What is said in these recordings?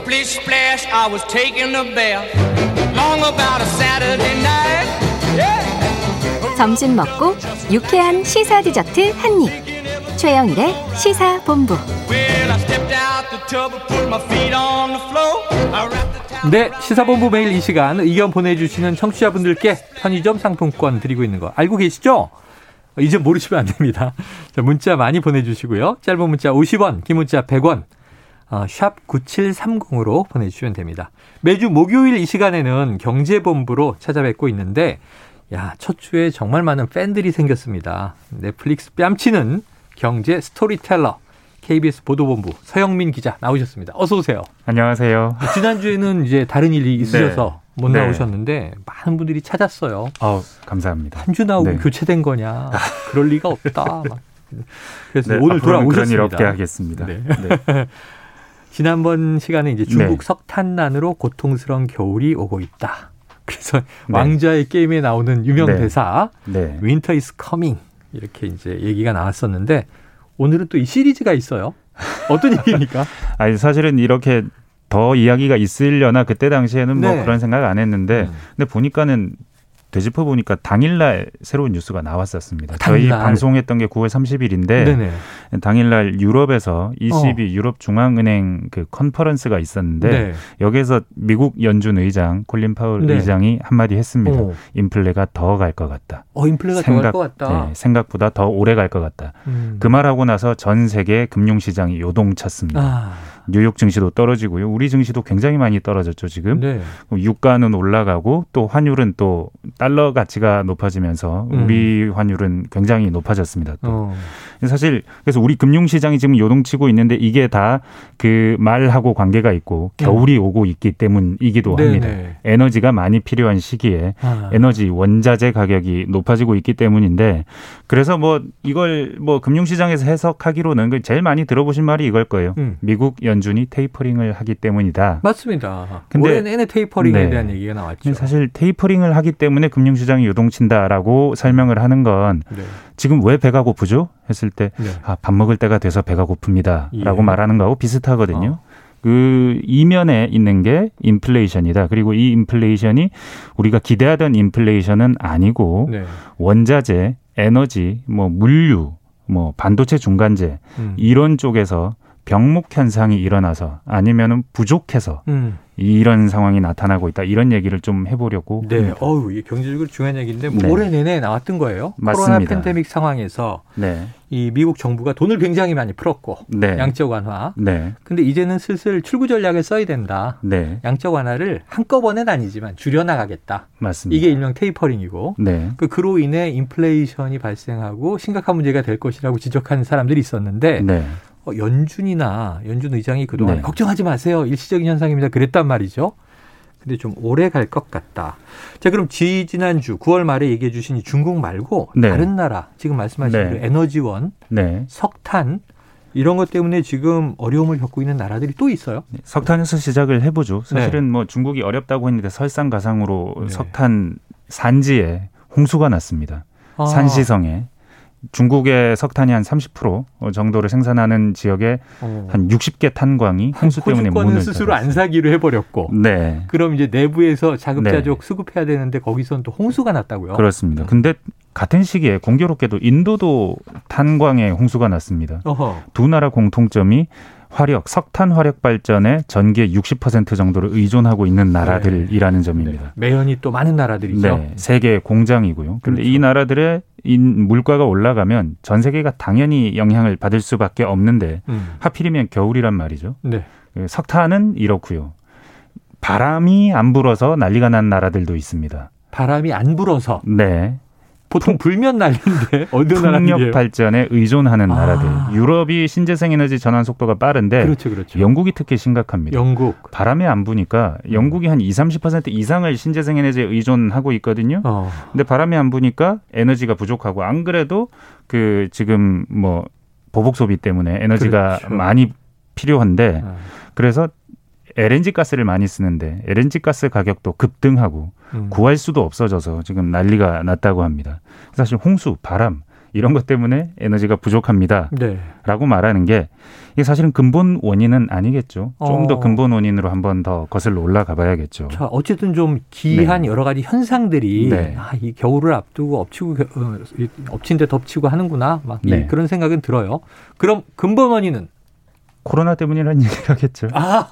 Splish splash, I was taking a bath. Long about a Saturday night. Yeah. 점심 먹고 유쾌한 시사 디저트 한 입. 최영일의 시사 본부. Well, I stepped out the tub and put my feet on the floor. I wrapped the towel. 네, 시사본부 매일 이 시간 의견 보내주시는 청취자분들께 편의점 상품권 드리고 있는 거 알고 계시죠? 이제 모르시면 안 됩니다. 자, 문자 많이 보내주시고요. 짧은 문자 50원, 긴 문자 100원, 어, 샵 9730으로 보내주시면 됩니다. 매주 목요일 이 시간에는 경제본부로 찾아뵙고 있는데, 야, 첫 주에 정말 많은 팬들이 생겼습니다. 넷플릭스 뺨치는 경제 스토리텔러, KBS 보도본부 서영민 기자 나오셨습니다. 어서 오세요. 안녕하세요. 지난주에는 이제 다른 일이 있으셔서 못 네. 나오셨는데 많은 분들이 찾았어요. 어, 감사합니다. 한 주 나오고 네. 교체된 거냐? 그럴 리가 없다. 막. 그래서 네, 오늘 앞으로는 그런 일 돌아오셨습니다. 없게 하겠습니다. 지난번 시간에 이제 중국 네. 석탄난으로 고통스러운 겨울이 오고 있다. 그래서 네. 왕자의 게임에 나오는 유명 네. 대사 네. Winter is coming 이렇게 이제 얘기가 나왔었는데 오늘은 또 이 시리즈가 있어요. 어떤 얘기입니까? 아니 사실은 이렇게 더 이야기가 있으려나 그때 당시에는 뭐 네. 그런 생각 안 했는데 음. 근데 보니까는 되짚어 보니까 당일날 새로운 뉴스가 나왔었습니다. 저희 당일날. 방송했던 게 9월 30일인데 네네. 당일날 유럽에서 ECB 어. 유럽 중앙은행 그 컨퍼런스가 있었는데 네. 여기에서 미국 연준 의장 콜린 파울 네. 의장이 한마디 했습니다. 어, 인플레가 더 갈 것 같다. 어 인플레가 더갈 것 같다. 네, 생각보다 더 오래 갈 것 같다. 음. 그 말하고 나서 전 세계 금융시장이 요동쳤습니다. 아, 뉴욕 증시도 떨어지고요. 우리 증시도 굉장히 많이 떨어졌죠, 지금. 네. 유가는 올라가고 또 환율은 또 달러 가치가 높아지면서 음. 우리 환율은 굉장히 높아졌습니다. 또. 어. 사실 그래서 우리 금융시장이 지금 요동치고 있는데 이게 다 그 말하고 관계가 있고 겨울이 오고 있기 때문이기도 합니다. 음. 네네. 에너지가 많이 필요한 시기에 아. 에너지 원자재 가격이 높아지고 있기 때문인데 그래서 뭐 이걸 뭐 금융시장에서 해석하기로는 그 제일 많이 들어보신 말이 이걸 거예요. 음. 미국 연준이 테이퍼링을 하기 때문이다. 맞습니다. 근데- 올해 내내 테이퍼링에 네. 대한 얘기가 나왔죠. 사실 테이퍼링을 하기 때문에 금융시장이 요동친다라고 설명을 하는 건 네. 지금 왜 배가 고프죠? 했을 때 네. 아, 밥 먹을 때가 돼서 배가 고픕니다라고 예. 말하는 거하고 비슷하거든요. 어. 그 이면에 있는 게 인플레이션이다. 그리고 이 인플레이션이 우리가 기대하던 인플레이션은 아니고 네. 원자재, 에너지, 뭐 물류, 뭐 반도체 중간재 음. 이런 쪽에서 병목 현상이 일어나서 아니면은 부족해서 음. 이런 상황이 나타나고 있다. 이런 얘기를 좀 해보려고. 네. 합니다. 어우, 이게 경제적으로 중요한 얘기인데 뭐 네. 올해 내내 나왔던 거예요. 코로나 맞습니다. 팬데믹 상황에서 네. 이 미국 정부가 돈을 굉장히 많이 풀었고 네. 양적 완화. 네. 근데 이제는 슬슬 출구 전략을 써야 된다. 네. 양적 완화를 한꺼번엔 아니지만 줄여 나가겠다. 맞습니다. 이게 일명 테이퍼링이고 네. 그 그로 인해 인플레이션이 발생하고 심각한 문제가 될 것이라고 지적하는 사람들이 있었는데 네. 어, 연준이나 연준 의장이 그동안 네. 걱정하지 마세요. 일시적인 현상입니다. 그랬단 말이죠. 근데 좀 오래 갈 것 같다. 자, 그럼 지 지난주 9월 말에 얘기해 주신 이 중국 말고 네. 다른 나라, 지금 말씀하신 네. 그 에너지원, 네. 석탄 이런 것 때문에 지금 어려움을 겪고 있는 나라들이 또 있어요. 석탄에서 시작을 해보죠. 사실은 네. 뭐 중국이 어렵다고 했는데 설상가상으로 네. 석탄 산지에 홍수가 났습니다. 아, 산시성에 중국의 석탄이 한 30% 정도를 생산하는 지역에 어. 한 60개 탄광이 홍수 때문에 문을 스스로 안. 사기로 해버렸고. 네. 그럼 이제 내부에서 자급자족 수급해야 되는데 거기선 또 홍수가 났다고요. 그렇습니다. 음. 근데 같은 시기에 공교롭게도 인도도 탄광에 홍수가 났습니다. 어허. 두 나라 공통점이 화력, 석탄 화력 발전에 전기의 60% 정도를 의존하고 있는 나라들이라는 점입니다. 매연이 또 많은 나라들이죠. 네, 세계 공장이고요. 근데 그렇죠. 이 나라들의 인 물가가 올라가면 전 세계가 당연히 영향을 받을 수밖에 없는데 음. 하필이면 겨울이란 말이죠. 네. 그 석탄은 이렇고요. 바람이 안 불어서 난리가 난 나라들도 있습니다. 바람이 안 불어서 네. 보통 불면 난리인데 어느 풍력 나라들이에요? 발전에 의존하는 아. 나라들. 유럽이 신재생 에너지 전환 속도가 빠른데 그렇죠, 그렇죠. 영국이 특히 심각합니다. 영국. 바람이 안 부니까 영국이 한 2, 30% 이상을 신재생 에너지에 의존하고 있거든요. 어. 근데 바람이 안 부니까 에너지가 부족하고 안 그래도 그 지금 뭐 보복 소비 때문에 에너지가 그렇죠. 많이 필요한데 아, 그래서 LNG 가스를 많이 쓰는데 LNG 가스 가격도 급등하고 음. 구할 수도 없어져서 지금 난리가 났다고 합니다. 사실 홍수, 바람 이런 것 때문에 에너지가 부족합니다. 네. 라고 말하는 게 이게 사실은 근본 원인은 아니겠죠. 좀더 어. 근본 원인으로 한 번 더 거슬러 올라가 봐야겠죠. 자, 어쨌든 좀 기이한 네. 여러 가지 현상들이 네. 아, 이 겨울을 앞두고 엎치고 겨- 어, 이- 엎친 데 덮치고 하는구나. 막 이- 네. 그런 생각은 들어요. 그럼 근본 원인은 코로나 때문이라는 얘기를 하겠죠. 아,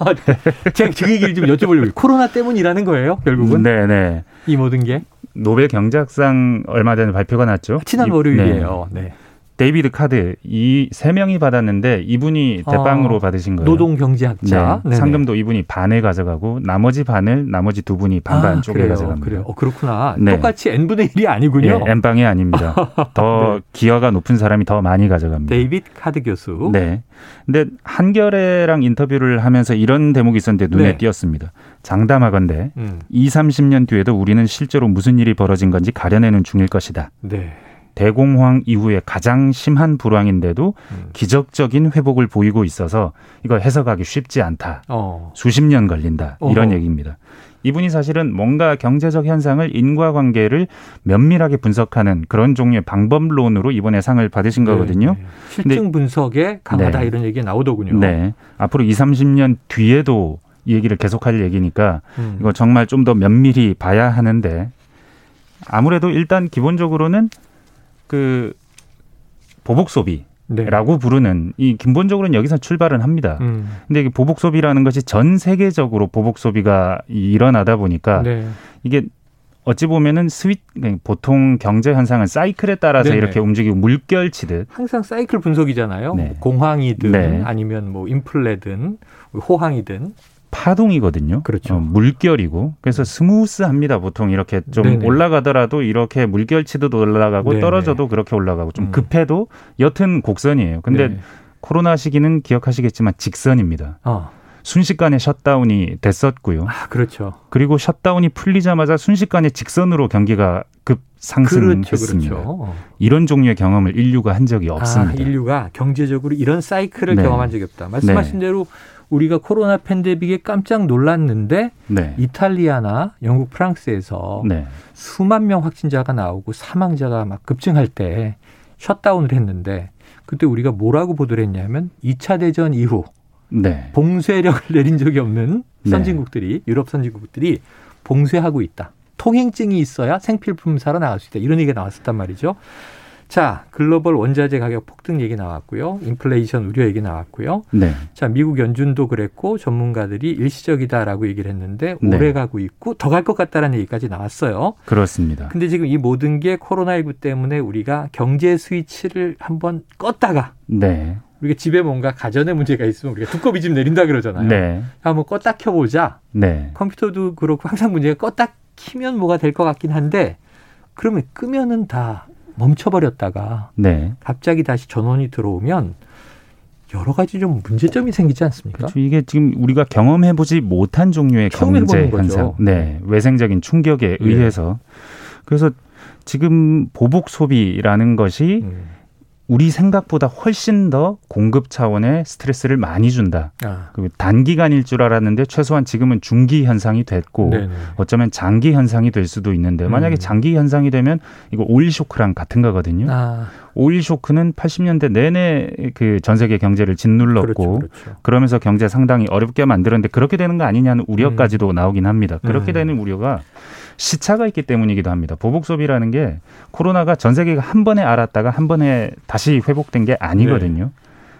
제가 그 얘기를 좀 여쭤보려고 코로나 때문이라는 거예요. 결국은 네네. 이 모든 게 노벨 경제학상 얼마 전에 발표가 났죠. 지난 이- 월요일이에요. 네. 데이비드 카드 이 세 명이 받았는데 이분이 대빵으로 아, 받으신 거예요. 노동 경제학자 네. 상금도 이분이 반을 가져가고 나머지 반을 나머지 두 분이 반반 아, 쪼개. 가져갑니다. 그래요. 어, 그렇구나. 네. 똑같이 n분의 1이 아니군요. 예, 엠빵이 아닙니다. 더 네. 기여가 높은 사람이 더 많이 가져갑니다. 데이빗 카드 교수. 네. 근데 한겨레랑 인터뷰를 하면서 이런 대목이 있었는데 눈에 네. 띄었습니다. 장담하건대 음, 2, 30년 뒤에도 우리는 실제로 무슨 일이 벌어진 건지 가려내는 중일 것이다. 네. 대공황 이후에 가장 심한 불황인데도 음. 기적적인 회복을 보이고 있어서 이걸 해석하기 쉽지 않다. 어. 수십 년 걸린다. 이런 어허. 얘기입니다. 이분이 사실은 뭔가 경제적 현상을 인과관계를 면밀하게 분석하는 그런 종류의 방법론으로 이번에 상을 받으신 거거든요. 네, 네. 실증 분석에 강하다 네. 이런 얘기 나오더군요. 네. 앞으로 2, 30년 뒤에도 이 얘기를 계속할 얘기니까 음. 이거 정말 좀 더 면밀히 봐야 하는데 아무래도 일단 기본적으로는 그 보복 소비라고 네. 부르는 이 기본적으로는 여기서 출발은 합니다. 음. 근데 이게 보복 소비라는 것이 전 세계적으로 보복 소비가 일어나다 보니까 네. 이게 어찌 보면은 스윗 보통 경제 현상은 사이클에 따라서 네네. 이렇게 움직이고 물결치듯 항상 사이클 분석이잖아요. 네. 뭐 공황이든 네. 아니면 뭐 인플레든 호황이든 파동이거든요. 그렇죠. 어, 물결이고 그래서 smooth합니다. 보통 이렇게 좀 네네. 올라가더라도 이렇게 물결치듯 올라가고 네네. 떨어져도 그렇게 올라가고 좀 음. 급해도 여튼 곡선이에요. 근데 네. 코로나 시기는 기억하시겠지만 직선입니다. 어. 순식간에 셧다운이 됐었고요. 아, 그렇죠. 그리고 셧다운이 풀리자마자 순식간에 직선으로 경기가 급 그렇죠. 상승했습니다. 그렇죠. 어. 이런 종류의 경험을 인류가 한 적이 없습니다. 아, 인류가 경제적으로 이런 사이클을 네. 경험한 적이 없다. 말씀하신 대로 우리가 코로나 팬데믹에 깜짝 놀랐는데 네. 이탈리아나 영국, 프랑스에서 네. 수만 명 확진자가 나오고 사망자가 막 급증할 때 셧다운을 했는데 그때 우리가 뭐라고 보도를 했냐면 2차 대전 이후 네. 봉쇄력을 내린 적이 없는 네. 선진국들이 유럽 선진국들이 봉쇄하고 있다. 통행증이 있어야 생필품 사러 나갈 수 있다. 이런 얘기가 나왔었단 말이죠. 자, 글로벌 원자재 가격 폭등 얘기 나왔고요. 인플레이션 우려 얘기 나왔고요. 네. 자, 미국 연준도 그랬고 전문가들이 일시적이다라고 얘기를 했는데 네. 오래 가고 있고 더 갈 것 같다라는 얘기까지 나왔어요. 그렇습니다. 근데 지금 이 모든 게 코로나19 때문에 우리가 경제 스위치를 한번 껐다가 네. 우리가 집에 뭔가 가전에 문제가 있으면 우리가 두꺼비 집 내린다 그러잖아요. 네. 한번 껐다 켜보자. 네. 컴퓨터도 그렇고 항상 문제가 껐다 키면 뭐가 될 것 같긴 한데 그러면 끄면은 다 멈춰버렸다가 네. 갑자기 다시 전원이 들어오면 여러 가지 좀 문제점이 생기지 않습니까? 그렇죠. 이게 지금 우리가 경험해 보지 못한 종류의 경제. 현상, 네, 외생적인 충격에 예. 의해서 그래서 지금 보복 소비라는 것이 음. 우리 생각보다 훨씬 더 공급 차원의 스트레스를 많이 준다. 아, 그 단기간일 줄 알았는데 최소한 지금은 중기 현상이 됐고 네네. 어쩌면 장기 현상이 될 수도 있는데 만약에 음. 장기 현상이 되면 이거 오일 쇼크랑 같은 거거든요. 아, 오일 쇼크는 80년대 내내 그 전 세계 경제를 짓눌렀고 그렇죠, 그렇죠. 그러면서 경제 상당히 어렵게 만들었는데 그렇게 되는 거 아니냐는 우려까지도 나오긴 합니다. 그렇게 음. 되는 우려가 시차가 있기 때문이기도 합니다. 보복 소비라는 게 코로나가 전 세계가 한 번에 알았다가 한 번에 다시 회복된 게 아니거든요.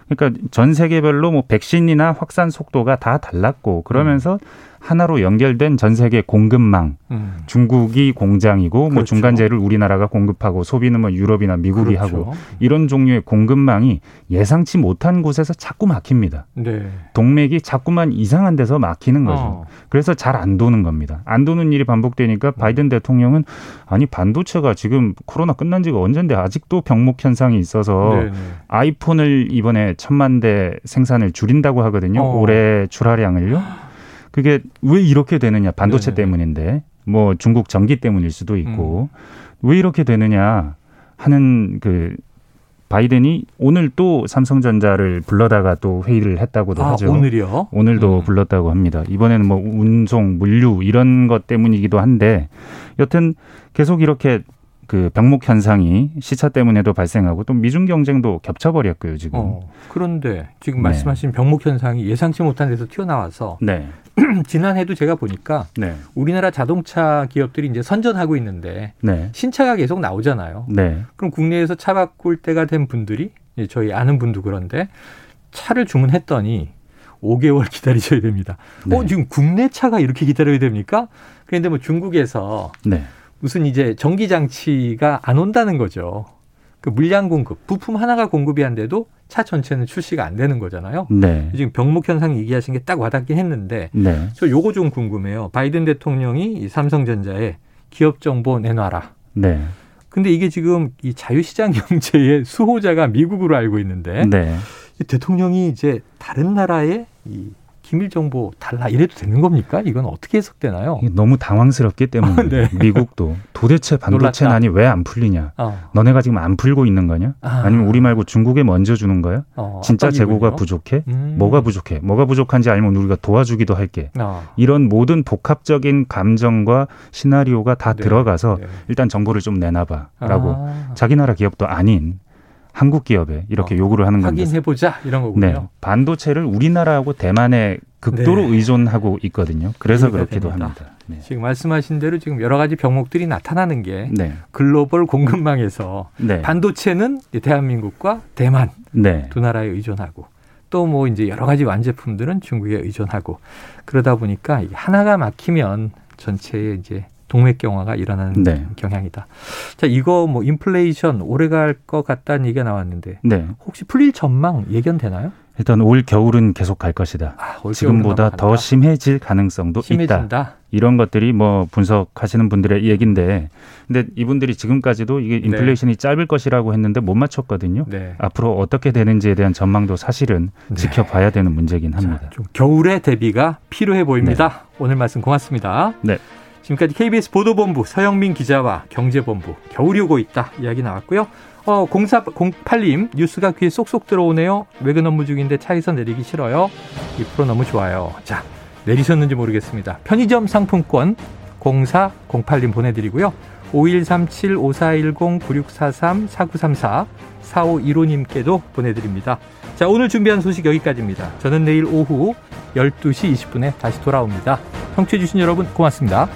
그러니까 전 세계별로 뭐 백신이나 확산 속도가 다 달랐고 그러면서 하나로 연결된 전 세계 공급망 음. 중국이 공장이고 뭐 그렇죠. 중간재를 우리나라가 공급하고 소비는 뭐 유럽이나 미국이 그렇죠. 하고 이런 종류의 공급망이 예상치 못한 곳에서 자꾸 막힙니다. 네. 동맥이 자꾸만 이상한 데서 막히는 거죠. 어. 그래서 잘 안 도는 겁니다. 안 도는 일이 반복되니까 바이든 대통령은 아니 반도체가 지금 코로나 끝난 지가 언젠데 아직도 병목 현상이 있어서 네네. 아이폰을 이번에 천만 대 생산을 줄인다고 하거든요. 어. 올해 출하량을요. 그게 왜 이렇게 되느냐? 반도체 네네. 때문인데 뭐 중국 전기 때문일 수도 있고 음. 왜 이렇게 되느냐 하는 그 바이든이 오늘 또 삼성전자를 불러다가 또 회의를 했다고도 아, 하죠. 오늘이요? 오늘도 음. 불렀다고 합니다. 이번에는 뭐 운송, 물류 이런 것 때문이기도 한데 여튼 계속 이렇게 그 병목 현상이 시차 때문에도 발생하고 또 미중 경쟁도 겹쳐버렸고요 지금. 어, 그런데 지금 네. 말씀하신 병목 현상이 예상치 못한 데서 튀어나와서 네, 지난해도 제가 보니까 네, 우리나라 자동차 기업들이 이제 선전하고 있는데 네, 신차가 계속 나오잖아요. 네, 그럼 국내에서 차 바꿀 때가 된 분들이 저희 아는 분도 그런데 차를 주문했더니 5개월 기다리셔야 됩니다. 네. 어, 지금 국내 차가 이렇게 기다려야 됩니까? 그런데 뭐 중국에서 네, 무슨 이제 전기 장치가 안 온다는 거죠. 그 물량 공급, 부품 하나가 공급이 안 돼도 차 전체는 출시가 안 되는 거잖아요. 네, 지금 병목 현상 얘기하신 게 딱 와닿긴 했는데 네, 저 요거 좀 궁금해요. 바이든 대통령이 이 삼성전자에 기업 정보 내놔라. 네, 근데 이게 지금 이 자유시장 경제의 수호자가 미국으로 알고 있는데 네. 이 대통령이 이제 다른 나라에 이 기밀 정보 달라 이래도 되는 겁니까? 이건 어떻게 해석되나요? 너무 당황스럽기 때문에 네. 미국도 도대체 반도체 놀랐다. 난이 왜 안 풀리냐? 어, 너네가 지금 안 풀고 있는 거냐? 아. 아니면 우리 말고 중국에 먼저 주는 거야? 어, 진짜. 재고가 부족해? 음. 뭐가 부족해? 뭐가 부족한지 알면 우리가 도와주기도 할게. 어. 이런 모든 복합적인 감정과 시나리오가 다 네, 들어가서 네. 일단 정보를 좀 내놔봐라고 아, 자기 나라 기업도 아닌 한국 기업에 이렇게 어, 요구를 하는 건데 확인해 보자 이런 거군요. 네, 반도체를 우리나라하고 대만에 극도로 네. 의존하고 있거든요. 그래서 그렇기도 됩니다. 합니다. 네. 지금 말씀하신 대로 지금 여러 가지 병목들이 나타나는 게 네, 글로벌 공급망에서 네, 반도체는 대한민국과 대만 네, 두 나라에 의존하고 또 뭐 이제 여러 가지 완제품들은 중국에 의존하고 그러다 보니까 하나가 막히면 전체의 이제 동맥경화가 일어나는 네. 경향이다. 자, 이거 뭐 인플레이션 오래 갈 것 같다는 얘기가 나왔는데 네. 혹시 풀릴 전망 예견되나요? 일단 올 겨울은 계속 갈 것이다. 아, 올 지금보다 더. 심해질 가능성도 있다. 심해진다. 이런 것들이 뭐 분석하시는 분들의 얘기인데, 근데 이분들이 지금까지도 이게 인플레이션이 짧을 것이라고 했는데 못 맞췄거든요. 네. 앞으로 어떻게 되는지에 대한 전망도 사실은 네. 지켜봐야 되는 문제긴 합니다. 자, 좀 겨울의 대비가 필요해 보입니다. 오늘 말씀 고맙습니다. 네. 지금까지 KBS 보도본부 서영민 기자와 경제본부 겨울이 오고 있다 이야기 나왔고요. 어, 0408님 뉴스가 귀에 쏙쏙 들어오네요. 외근 업무 중인데 차에서 내리기 싫어요. 이 프로 너무 좋아요. 자 내리셨는지 모르겠습니다. 편의점 상품권 0408님 보내드리고요. 5137-5410-9643-4934 4515님께도 보내드립니다. 자 오늘 준비한 소식 여기까지입니다. 저는 내일 오후 12시 20분에 다시 돌아옵니다. 청취해주신 여러분 고맙습니다.